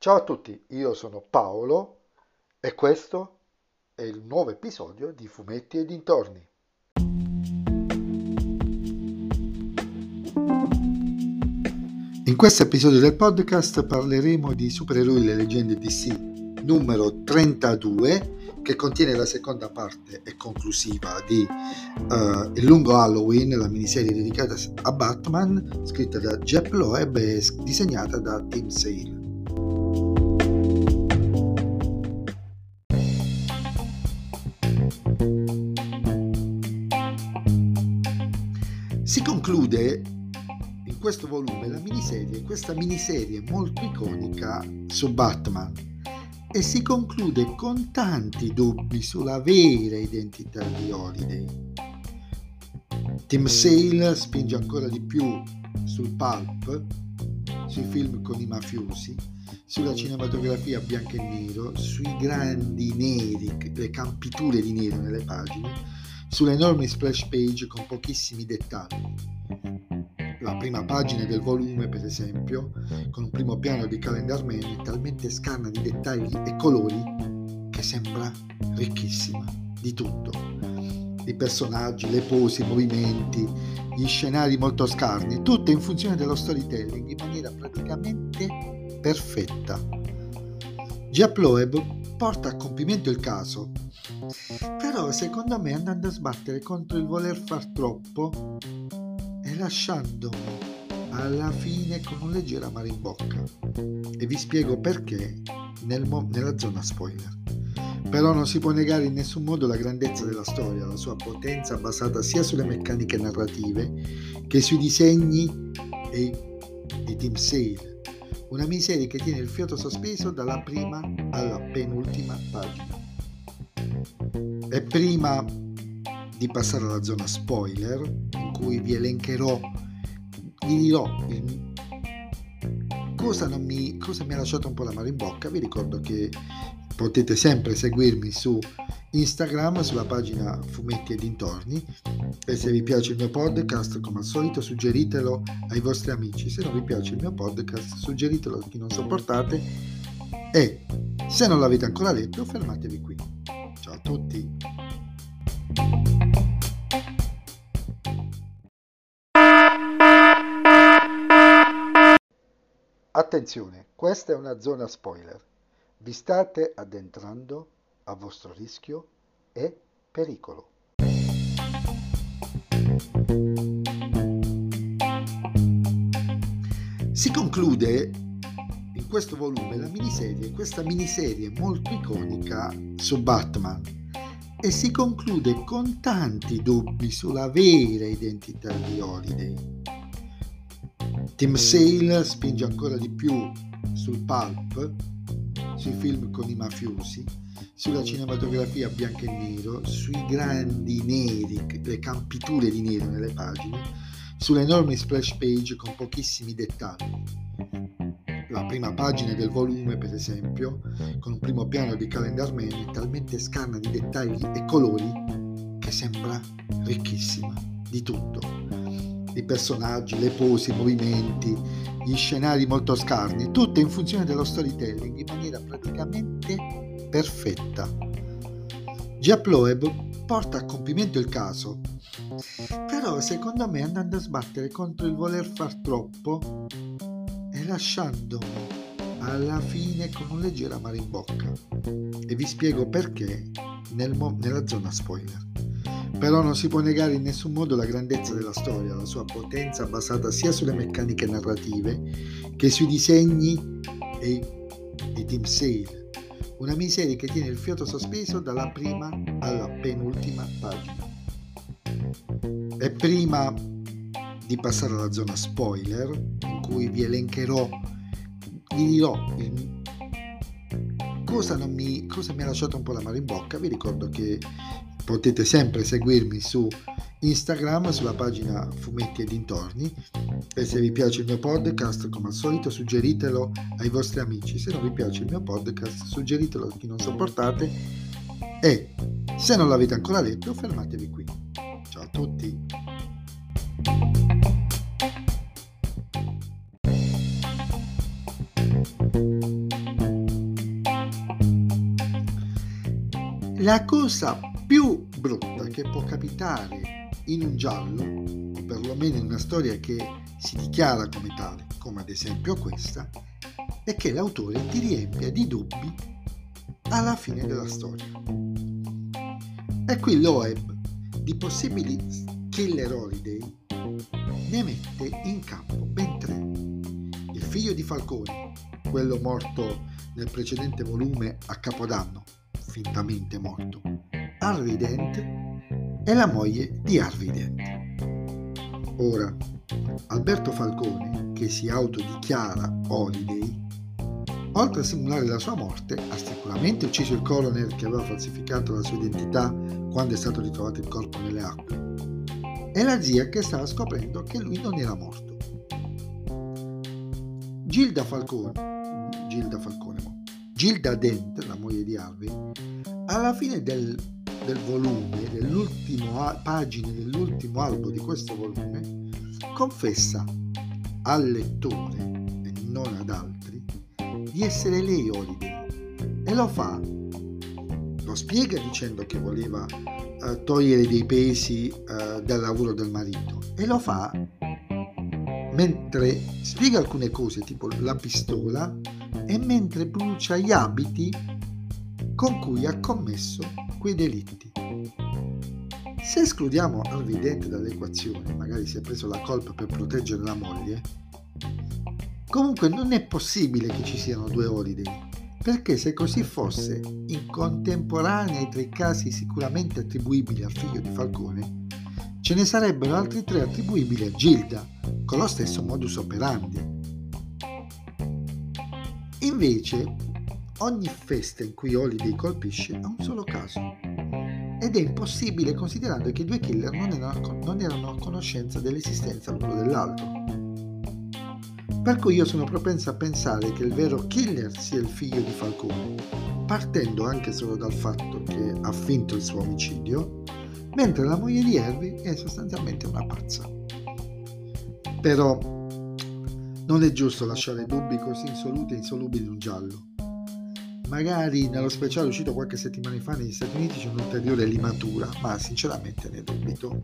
Ciao a tutti, io sono Paolo e questo è il nuovo episodio di Fumetti e dintorni. In questo episodio del podcast parleremo di Supereroi le leggende DC numero 32 che contiene la seconda parte e conclusiva di uh, Il lungo Halloween, la miniserie dedicata a Batman, scritta da Jeff Loeb e disegnata da Tim Sale. Si conclude in questo volume la miniserie, questa miniserie molto iconica su Batman e si conclude con tanti dubbi sulla vera identità di Holiday. Tim Sale spinge ancora di più sul pulp, sui film con i mafiosi, sulla cinematografia bianco e nero, sui grandi neri, le campiture di nero nelle pagine, sulle enormi splash page con pochissimi dettagli la prima pagina del volume, per esempio, con un primo piano di Calendar Man, è talmente scarna di dettagli e colori che sembra ricchissima di tutto. I personaggi, le pose, i movimenti, gli scenari molto scarni, tutto in funzione dello storytelling in maniera praticamente perfetta. Jeff Loeb porta a compimento il caso, però secondo me andando a sbattere contro il voler far troppo lasciandomi alla fine con un leggero amaro in bocca. E vi spiego perché nel mo- nella zona spoiler. Però non si può negare in nessun modo la grandezza della storia, la sua potenza basata sia sulle meccaniche narrative che sui disegni di Tim Sale. Una miseria che tiene il fiato sospeso dalla prima alla penultima pagina. E prima di passare alla zona spoiler, in cui vi elencherò, vi dirò il, cosa, mi, cosa mi ha lasciato un po' la mano in bocca. Vi ricordo che potete sempre seguirmi su Instagram, sulla pagina Fumetti e dintorni. E se vi piace il mio podcast, come al solito, suggeritelo ai vostri amici. Se non vi piace il mio podcast, suggeritelo a chi non sopportate. E se non l'avete ancora letto, fermatevi qui. Ciao a tutti! Attenzione, questa è una zona spoiler. Vi state addentrando a vostro rischio e pericolo. Si conclude in questo volume la miniserie, questa miniserie molto iconica su Batman e si conclude con tanti dubbi sulla vera identità di Holiday Tim Sale spinge ancora di più sul pulp, sui film con i mafiosi, sulla cinematografia bianco e nero, sui grandi neri, le campiture di nero nelle pagine, sulle enormi splash page con pochissimi dettagli. La prima pagina del volume, per esempio, con un primo piano di Calendar Man, è talmente scarna di dettagli e colori che sembra ricchissima di tutto i personaggi, le pose, i movimenti, gli scenari molto scarni, tutto in funzione dello storytelling in maniera praticamente perfetta. Jeff Loeb porta a compimento il caso, però secondo me andando a sbattere contro il voler far troppo e lasciandomi alla fine con un leggero amaro in bocca. E vi spiego perché nel mo- nella zona spoiler. Però non si può negare in nessun modo la grandezza della storia, la sua potenza basata sia sulle meccaniche narrative che sui disegni e di Tim Sale. Una miseria che tiene il fiato sospeso dalla prima alla penultima pagina. E prima di passare alla zona spoiler, in cui vi elencherò, vi dirò il, cosa, mi, cosa mi ha lasciato un po' la mano in bocca, vi ricordo che potete sempre seguirmi su Instagram sulla pagina Fumetti e dintorni e se vi piace il mio podcast come al solito suggeritelo ai vostri amici, se non vi piace il mio podcast suggeritelo a chi non sopportate e se non l'avete ancora letto fermatevi qui. Ciao a tutti! La cosa più brutta che può capitare in un giallo, o perlomeno in una storia che si dichiara come tale, come ad esempio questa, è che l'autore ti riempia di dubbi alla fine della storia. E qui Loeb di possibili killer holiday ne mette in campo ben tre. Il figlio di Falcone, quello morto nel precedente volume a Capodanno, fintamente morto, Harvey Dent e la moglie di Harvey Dent. Ora, Alberto Falcone, che si autodichiara Holiday, oltre a simulare la sua morte, ha sicuramente ucciso il coroner che aveva falsificato la sua identità quando è stato ritrovato il corpo nelle acque, e la zia che stava scoprendo che lui non era morto. Gilda Falcone, Gilda Falcone, Gilda Dent, la moglie di Harvey, alla fine del, del volume, dell'ultimo pagine dell'ultimo albo di questo volume, confessa al lettore e non ad altri di essere lei Holiday e lo fa. Lo spiega dicendo che voleva uh, togliere dei pesi uh, dal lavoro del marito. E lo fa mentre spiega alcune cose tipo la pistola e mentre brucia gli abiti con cui ha commesso quei delitti. Se escludiamo Harvey Dent dall'equazione, magari si è preso la colpa per proteggere la moglie, comunque non è possibile che ci siano due Holiday, perché se così fosse, in contemporanea ai tre casi sicuramente attribuibili al figlio di Falcone, ce ne sarebbero altri tre attribuibili a Gilda, con lo stesso modus operandi. Invece, ogni festa in cui Holiday colpisce ha un solo caso. Ed è impossibile considerando che i due killer non erano, non erano a conoscenza dell'esistenza l'uno dell'altro. Per cui io sono propenso a pensare che il vero killer sia il figlio di Falcone, partendo anche solo dal fatto che ha finto il suo omicidio, mentre la moglie di Harvey è sostanzialmente una pazza. Però non è giusto lasciare dubbi così insoluti e insolubili in un giallo magari nello speciale uscito qualche settimana fa negli Stati Uniti c'è un'ulteriore limatura, ma sinceramente ne dubito.